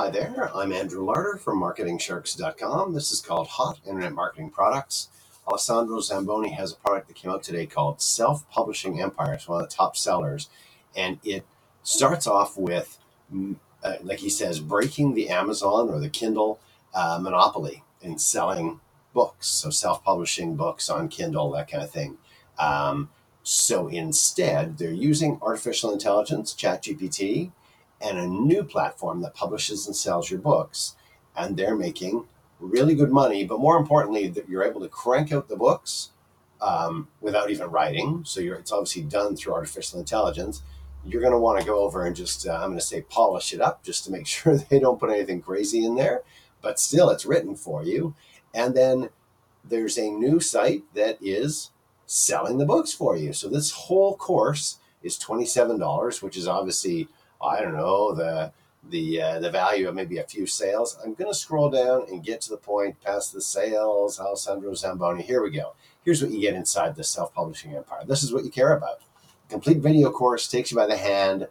Hi there, I'm Andrew Larder from MarketingSharks.com. This is called Hot Internet Marketing Products. Alessandro Zamboni has a product that came out today called Self Publishing Empire. It's one of the top sellers, and it starts off with, mm, uh, like he says, breaking the Amazon or the Kindle uh, monopoly in selling books. So self publishing books on Kindle, that kind of thing. Um, so instead, they're using artificial intelligence, ChatGPT, and a new platform that publishes and sells your books. And they're making really good money, but more importantly, that you're able to crank out the books um, without even writing. So it's obviously done through artificial intelligence. You're going to want to go over and just, uh, I'm going to say, polish it up just to make sure they don't put anything crazy in there. But still, it's written for you. And then there's a new site that is selling the books for you. So this whole course is $27, which is obviously I don't know the the uh, the value of maybe a few sales. I'm going to scroll down and get to the point past the sales. Alessandro Zamboni. Here we go. Here's what you get inside the self-publishing empire. This is what you care about. Complete video course takes you by the hand,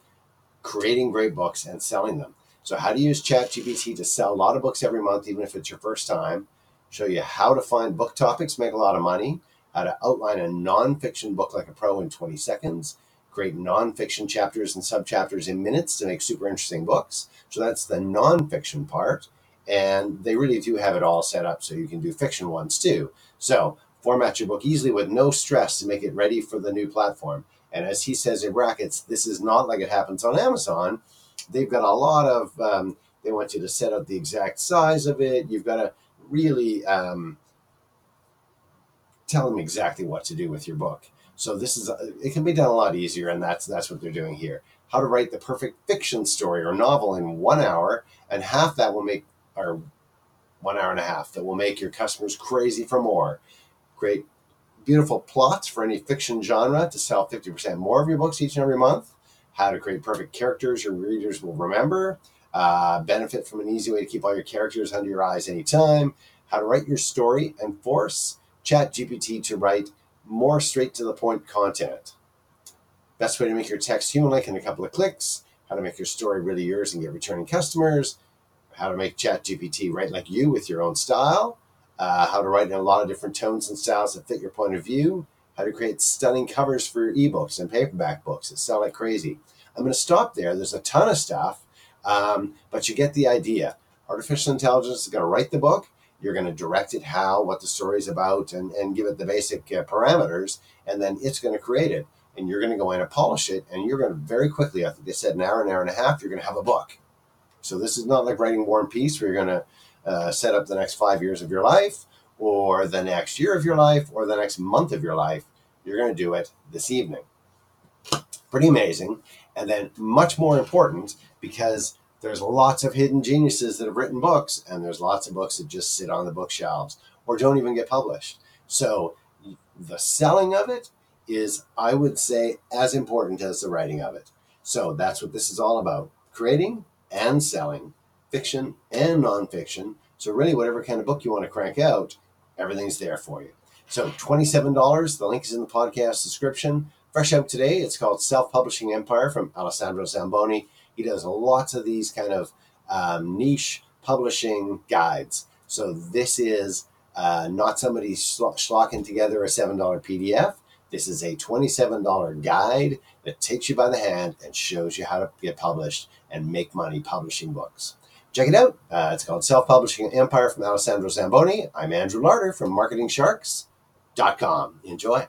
creating great books and selling them. So how to use ChatGPT to sell a lot of books every month, even if it's your first time. Show you how to find book topics, make a lot of money. How to outline a nonfiction book like a pro in 20 seconds create nonfiction chapters and subchapters in minutes to make super interesting books. So that's the nonfiction part. And they really do have it all set up so you can do fiction ones too. So format your book easily with no stress to make it ready for the new platform. And as he says in brackets, this is not like it happens on Amazon. They've got a lot of, um, they want you to set up the exact size of it. You've got to really um, tell them exactly what to do with your book. So this is it can be done a lot easier, and that's that's what they're doing here. How to write the perfect fiction story or novel in one hour, and half that will make or one hour and a half that will make your customers crazy for more. Create beautiful plots for any fiction genre to sell 50% more of your books each and every month. How to create perfect characters your readers will remember. Uh, benefit from an easy way to keep all your characters under your eyes anytime. How to write your story and force ChatGPT to write more straight to the point content. Best way to make your text human like in a couple of clicks, how to make your story really yours and get returning customers, how to make ChatGPT write like you with your own style, uh, how to write in a lot of different tones and styles that fit your point of view, how to create stunning covers for your ebooks and paperback books that sell like crazy. I'm going to stop there. There's a ton of stuff, um, but you get the idea. Artificial intelligence is going to write the book you're going to direct it how, what the story's about, and, and give it the basic uh, parameters, and then it's going to create it. And you're going to go in and polish it, and you're going to very quickly, I think they said an hour, an hour and a half, you're going to have a book. So this is not like writing War and Peace, where you're going to uh, set up the next five years of your life, or the next year of your life, or the next month of your life. You're going to do it this evening. Pretty amazing. And then, much more important, because there's lots of hidden geniuses that have written books, and there's lots of books that just sit on the bookshelves or don't even get published. So the selling of it is, I would say, as important as the writing of it. So that's what this is all about creating and selling fiction and nonfiction. So, really, whatever kind of book you want to crank out, everything's there for you. So, $27. The link is in the podcast description. Fresh out today, it's called Self Publishing Empire from Alessandro Zamboni. He does lots of these kind of um, niche publishing guides. So this is uh, not somebody schlocking together a $7 PDF. This is a $27 guide that takes you by the hand and shows you how to get published and make money publishing books. Check it out. Uh, it's called Self Publishing Empire from Alessandro Zamboni. I'm Andrew Larder from MarketingSharks.com. Enjoy.